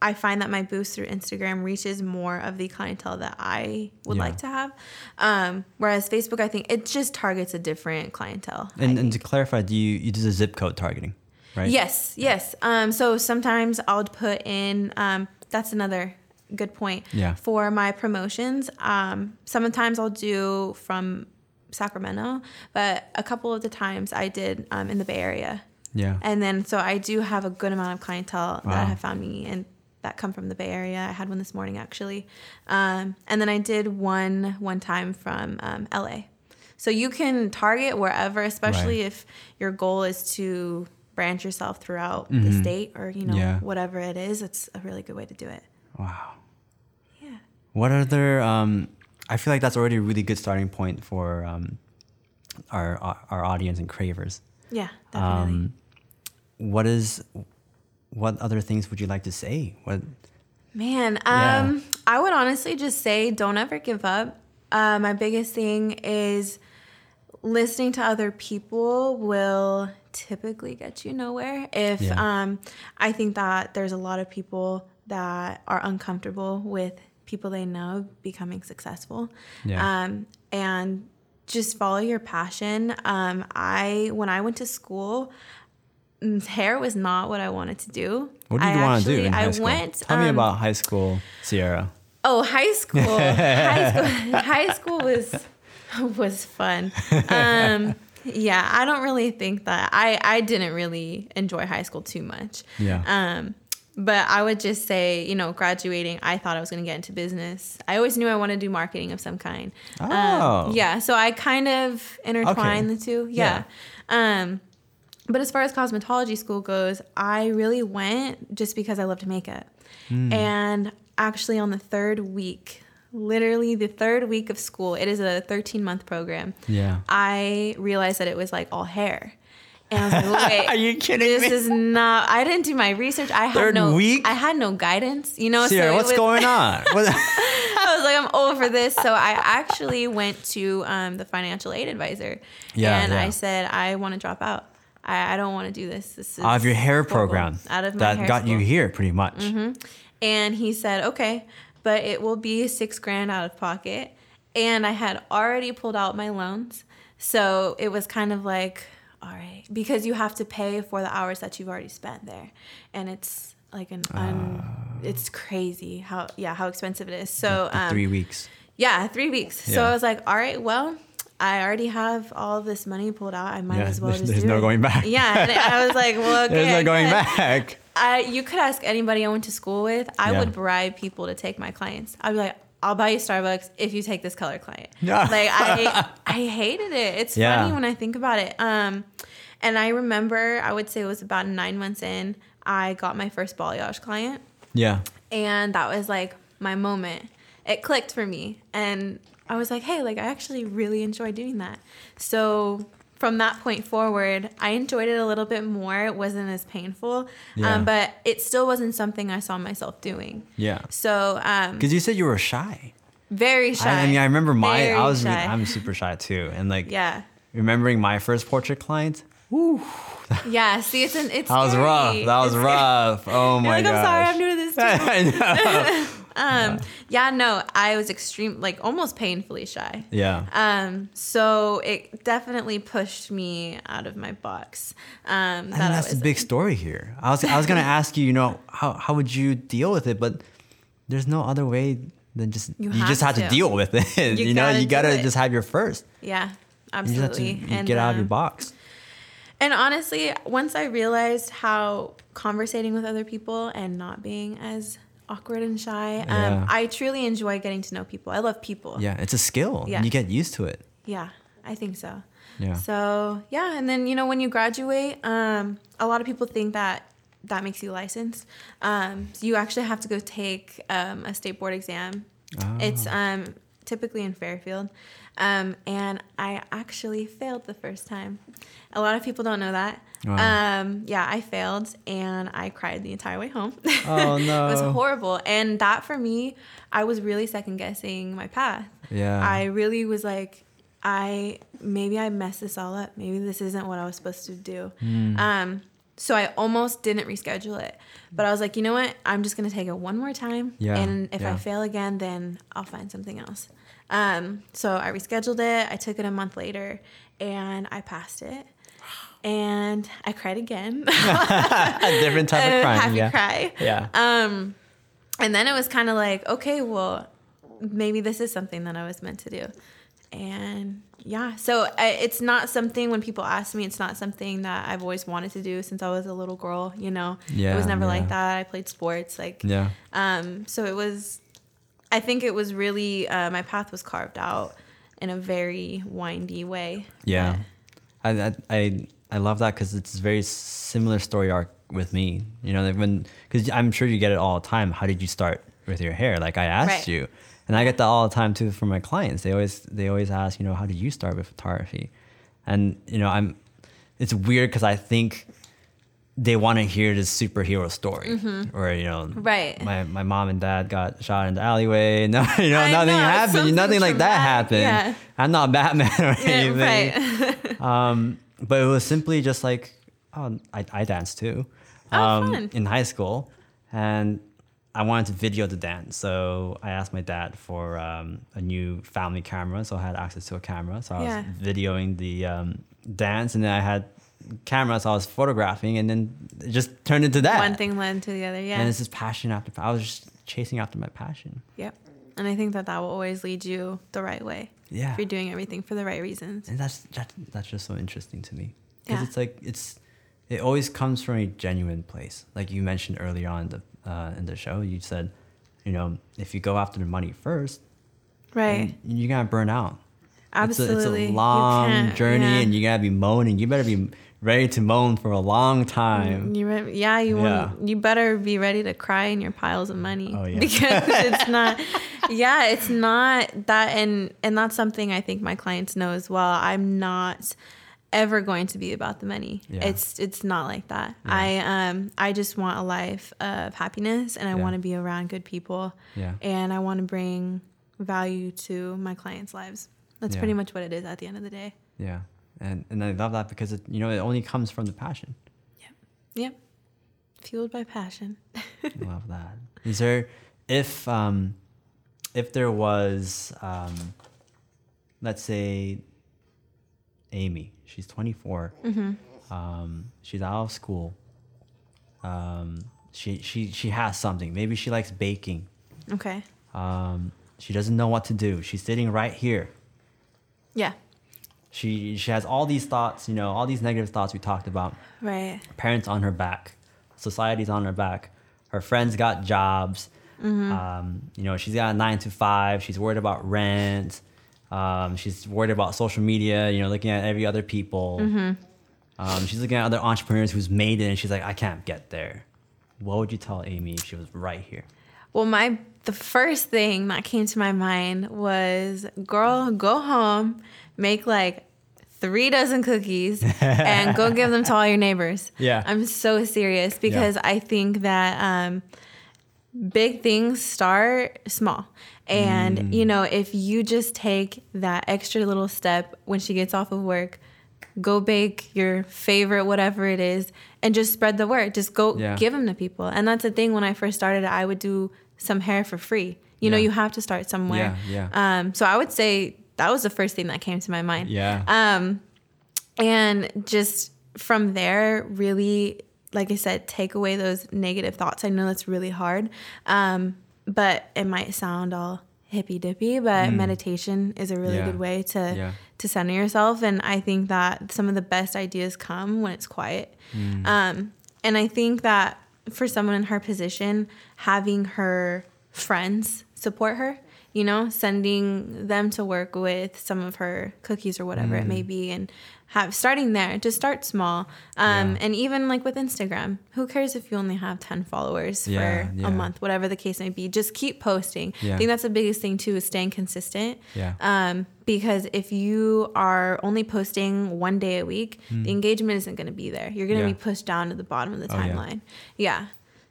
I find that my boost through Instagram reaches more of the clientele that I would Yeah. like to have. Um, whereas Facebook, I think it just targets a different clientele. And, and to clarify, do you you do the zip code targeting, right? Yes, yes. Um, so sometimes I'll put in. Um, that's another good point. Yeah. For my promotions, um, sometimes I'll do from Sacramento, but a couple of the times I did um, in the Bay Area, Yeah. and then so I do have a good amount of clientele Wow. that have found me and that come from the Bay Area. I had one this morning actually, um, and then I did one one time from um, LA. So you can target wherever, especially Right. if your goal is to branch yourself throughout the state or you know Mm-hmm. Yeah. whatever it is. It's a really good way to do it. Wow. Yeah. What other? Um, I feel like that's already a really good starting point for um, our our audience and cravers. Yeah, definitely. Um, what is? What other things would you like to say? What? Man, Yeah. um, I would honestly just say don't ever give up. Uh, my biggest thing is listening to other people will typically get you nowhere. If Yeah. um, I think that there's a lot of people that are uncomfortable with people they know becoming successful. Yeah. Um, and just follow your passion. Um, I when I went to school, mm, hair was not what I wanted to do. What did I you want to do in high I school? went. Tell me um, about high school, Sierra. Oh, high school. high school. High school was was fun. Um, yeah, I don't really think that I I didn't really enjoy high school too much. Yeah. Um, but I would just say, you know, graduating, I thought I was going to get into business. I always knew I wanted to do marketing of some kind. Um, Oh. yeah. So I kind of intertwined Okay. the two. Yeah. yeah. Um, but as far as cosmetology school goes, I really went just because I loved makeup. Hmm. And actually, on the third week, literally the third week of school, it is a 13 month program. Yeah. I realized that it was like all hair. And I was like, wait, Are you kidding this me? is not. I didn't do my research. I had Third no. week? I had no guidance. You know, Sierra, so what's was- going on? I was like, I'm over this. So I actually went to um, the financial aid advisor, Yeah, and yeah. I said I want to drop out. I, I don't want to do this. This is out of your hair horrible. program Out of my that got you school. Mm-hmm. here, pretty much. And he said, okay, but it will be six grand out of pocket. And I had already pulled out my loans. So it was kind of like, all right, because you have to pay for the hours that you've already spent there. And it's like an, un, it's crazy how, yeah, how expensive it is. So, um, three weeks. yeah, three weeks. So I was like, all right, well, I already have all this money pulled out. I might Yeah, as well there's- just there's no it. going back. Yeah, and I was like, well, okay. There's no going back. I, you could ask anybody I went to school with. I Yeah. would bribe people to take my clients. I'd be like, I'll buy you Starbucks if you take this color client. Yeah. like I, I hated it. It's Yeah. funny when I think about it. Um, and I remember, I would say it was about nine months in, I got my first balayage client Yeah. and that was like my moment it clicked for me and i was like hey like i actually really enjoy doing that so from that point forward i enjoyed it a little bit more it wasn't as painful Yeah. um, but it still wasn't something i saw myself doing Yeah. so um, Because you said you were shy. very shy I, I mean, I remember my. Very I was. shy. I'm super shy too, and like yeah remembering my first portrait client. yeah see it's an it's That was rough. That was It's- rough. Oh You're my like, god. i'm sorry i'm new to this too. I know. Um yeah no i was extreme like almost painfully shy Yeah. Um, so it definitely pushed me out of my box. Um, that think that's the big story here. I was I was gonna ask you, you know, how how would you deal with it, but there's no other way than just you, You just have have to to. deal with it. You, You know, you gotta just have your first. Yeah, You just have to absolutely. you get out of your um, box. And honestly, once I realized how conversating with other people and not being as awkward and shy, um, Yeah. I truly enjoy getting to know people. I love people. Yeah, it's a skill. Yeah. You get used to it. Yeah, I think so. Yeah. So yeah, and then you know when you graduate, um, a lot of people think that that makes you licensed. Um, so you actually have to go take um, a state board exam. Ah. It's um, typically in Fairfield, um, and I actually failed the first time. A lot of people don't know that. Wow. Um, yeah, I failed, and I cried the entire way home. Oh, no. it was horrible, and that for me, I was really second guessing my path. Yeah. I really was like, I maybe I messed this all up. Maybe this isn't what I was supposed to do. Hmm. Um, so I almost didn't reschedule it. But I was like, you know what? I'm just gonna take it one more time. Yeah, And if I fail again, then I'll find something else. Um, so I rescheduled it. I took it a month later, and I passed it. And I cried again. a different type of crime. happy yeah. cry. Yeah. Um, and then it was kind of like, okay, well, maybe this is something that I was meant to do. And yeah, so I, it's not something when people ask me, it's not something that I've always wanted to do since I was a little girl, you know? yeah, it was never yeah. like that. I played sports. Like, yeah. um, so it was, I think it was really, uh, my path was carved out in a very windy way. Yeah, But- I I I, I love that because it's a very similar story arc with me. You know, like when because I'm sure you get it all the time. How did you start with your hair? Like I asked Right. you, and I get that all the time too from my clients. They always they always ask, you know, how did you start with photography? And you know, I'm it's weird because I think they want to hear this superhero story, or you know, Mm-hmm. Right. My my mom and dad got shot in the alleyway. No, you know, I nothing know, happened. Nothing like that happened. yeah. I'm not Batman or Yeah, anything. right. Um, but it was simply just like, oh, I, I danced too Oh, um, fun. in high school. And I wanted to video the dance. So I asked my dad for um, a new family camera. So I had access to a camera. So I Yeah. was videoing the um, dance. And then I had cameras. So I was photographing. And then it just turned into that. One thing led to the other. Yeah. And it's just passion after I was just chasing after my passion. Yep. And I think that that will always lead you the right way. Yeah. If you're doing everything for the right reasons. and that's that, that's just so interesting to me because Yeah. it's like it's it always comes from a genuine place like you mentioned earlier on in the uh, in the show you said you know if you go after the money first Right. you're gonna burn out Absolutely. it's a, it's a long journey yeah. and you gotta be moaning you better be ready to moan for a long time You re- yeah, you Yeah. want you better be ready to cry in your piles of money Oh, yeah. because it's not yeah, it's not that and and that's something I think my clients know as well. I'm not ever going to be about the money. Yeah. It's it's not like that. Yeah. I um I just want a life of happiness and I want to be around good people yeah and I want to bring value to my clients' lives. That's pretty much what it is at the end of the day. yeah and and i love that because it you know it only comes from the passion Yep. Yep. Fueled by passion. Love that. Is there if um if there was um let's say Amy, she's 24. Mm-hmm. Um she's out of school. Um she she she has something. Maybe she likes baking. Okay. Um she doesn't know what to do. She's sitting right here. Yeah. She she has all these thoughts, you know, all these negative thoughts we talked about. Right. parents on her back, society's on her back. Her friends got jobs. Mm-hmm. Um, you know, she's got a nine to five. She's worried about rent. Um, she's worried about social media. You know, looking at every other people. Mm-hmm. Um, she's looking at other entrepreneurs who's made it, and she's like, I can't get there. What would you tell Amy if she was right here? Well, my the first thing that came to my mind was, girl, go home, make like three dozen cookies, and go give them to all your neighbors. Yeah. I'm so serious because I think that um, big things start small. And, you know, if you just take that extra little step when she gets off of work, go bake your favorite whatever it is and just spread the word. Just go Yeah. give them to people. And that's the thing when I first started, I would do some hair for free. You know, you have to start somewhere. Yeah, Um, so I would say that was the first thing that came to my mind. Yeah. Um, and just from there, really, like I said, take away those negative thoughts. I know that's really hard, um, but it might sound all hippy dippy, but meditation is a really Mm. Yeah. good way to Yeah. to center yourself. And I think that some of the best ideas come when it's quiet. Mm. Um, and I think that for someone in her position, having her friends support her, you know, sending them to work with some of her cookies or whatever it Mm. may be, and have starting there. to start small. Um, Yeah. And even like with Instagram, who cares if you only have 10 followers Yeah, for yeah. a month, whatever the case may be? Just keep posting. I think that's the biggest thing too is staying consistent. Yeah. Um, because if you are only posting one day a week, the engagement isn't going to be there. You're going to be pushed down to the bottom of the timeline. Oh, yeah.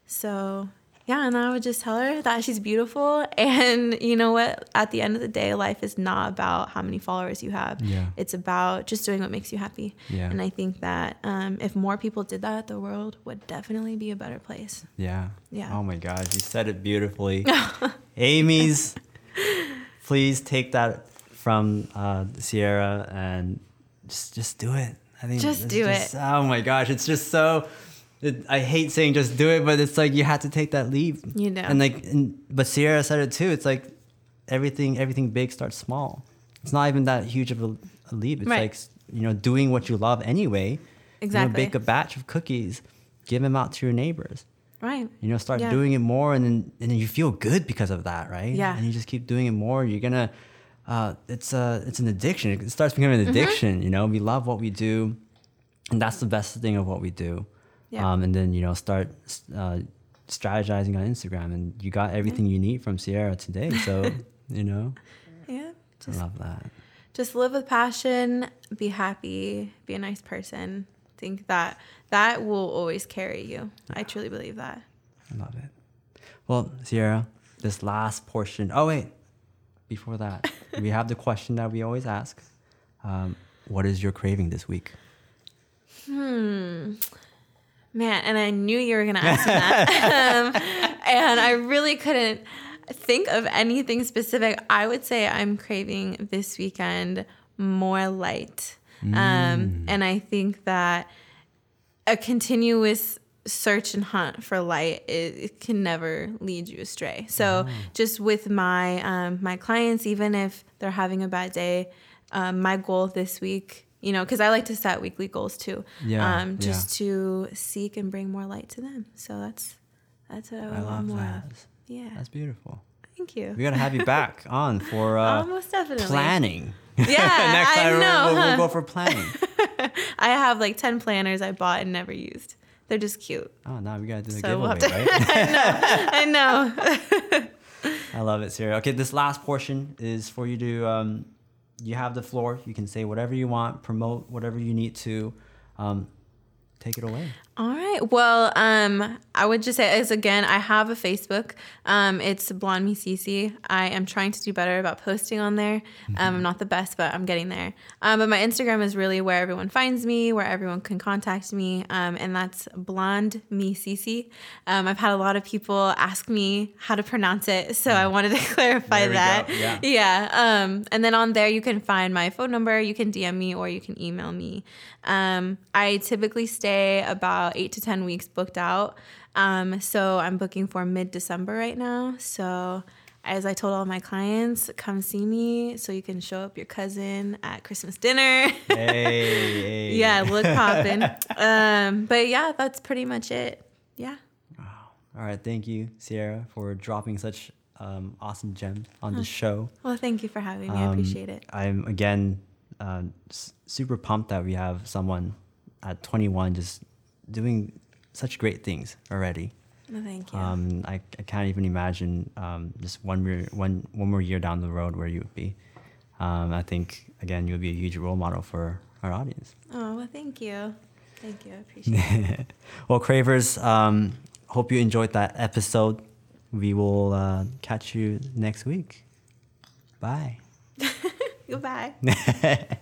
So yeah, and I would just tell her that she's beautiful. And you know what? At the end of the day, life is not about how many followers you have. Yeah. It's about just doing what makes you happy. Yeah. And I think that um, if more people did that, the world would definitely be a better place. Yeah. Yeah. Oh my gosh, you said it beautifully. Amy's, please take that from uh, Sierra and just just do it. I think Just do it. Oh my gosh, it's just so. It, I hate saying just do it, but it's like you have to take that leap. You know. And like, and, but Sierra said it too. It's like everything, everything big starts small. It's not even that huge of a, a leap. It's Right. like you know doing what you love anyway. Exactly. You know, bake a batch of cookies, give them out to your neighbors Right. you know start Yeah. doing it more and then and then you feel good because of that right Yeah. and you just keep doing it more you're gonna uh, it's a it's an addiction it starts becoming Mm-hmm. an addiction you know we love what we do and that's the best thing of what we do Yeah. um, and then you know start uh, strategizing on instagram and you got everything you need from sierra today so you know Yeah. i Just love that just live with passion, be happy, be a nice person. Think that that will always carry you. I truly believe that. i love it well sierra this last portion oh wait before that we have the question that we always ask um, what is your craving this week Man, and I knew you were going to ask me that. um, and I really couldn't think of anything specific. I would say I'm craving this weekend more light. Um, and I think that a continuous search and hunt for light it, it can never lead you astray so just with my um, my clients even if they're having a bad day um, my goal this week you know because i like to set weekly goals too Yeah, um, just to seek and bring more light to them so that's that's what i, would I want love more that. of yeah That's beautiful. thank you We gotta have you back on for uh, almost definitely planning. yeah Next i time know we'll, we'll, huh? we'll go for planning. i have like 10 planners i bought and never used they're just cute oh, now we gotta do the So we'll giveaway, have right? i know I love it, Sarah. Okay, this last portion is for you to. Um, you have the floor. You can say whatever you want, promote whatever you need to. Um, take it away. All right. Well, um, I would just say as again, I have a Facebook. Um, it's Blonde Me Cece. I am trying to do better about posting on there. Um, I'm not the best, but I'm getting there. Um, but my Instagram is really where everyone finds me, where everyone can contact me, um, and that's Blonde Me Cece. Um, I've had a lot of people ask me how to pronounce it, so I wanted to clarify that. go. Yeah. Yeah. Um, and then on there, you can find my phone number. You can DM me or you can email me. Um, I typically stay about eight to 10 weeks booked out. Um, so I'm booking for mid December right now. So as I told all my clients, come see me so you can show up your cousin at Christmas dinner. Hey, hey. yeah, look popping. um, but yeah, that's pretty much it. Yeah. Wow. All right. Thank you, Sierra, for dropping such um, awesome gems on the show. Well, thank you for having me. I Um, appreciate it. I'm again uh, s- super pumped that we have someone at 21 just doing such great things already. Well, thank you. Um, I, I can't even imagine um, just one more, one, one more year down the road where you would be. Um, I think, again, you'll be a huge role model for our audience. oh, well, thank you. Thank you. I appreciate it. well, Cravers, um, hope you enjoyed that episode. We will uh, catch you next week. Bye. Goodbye.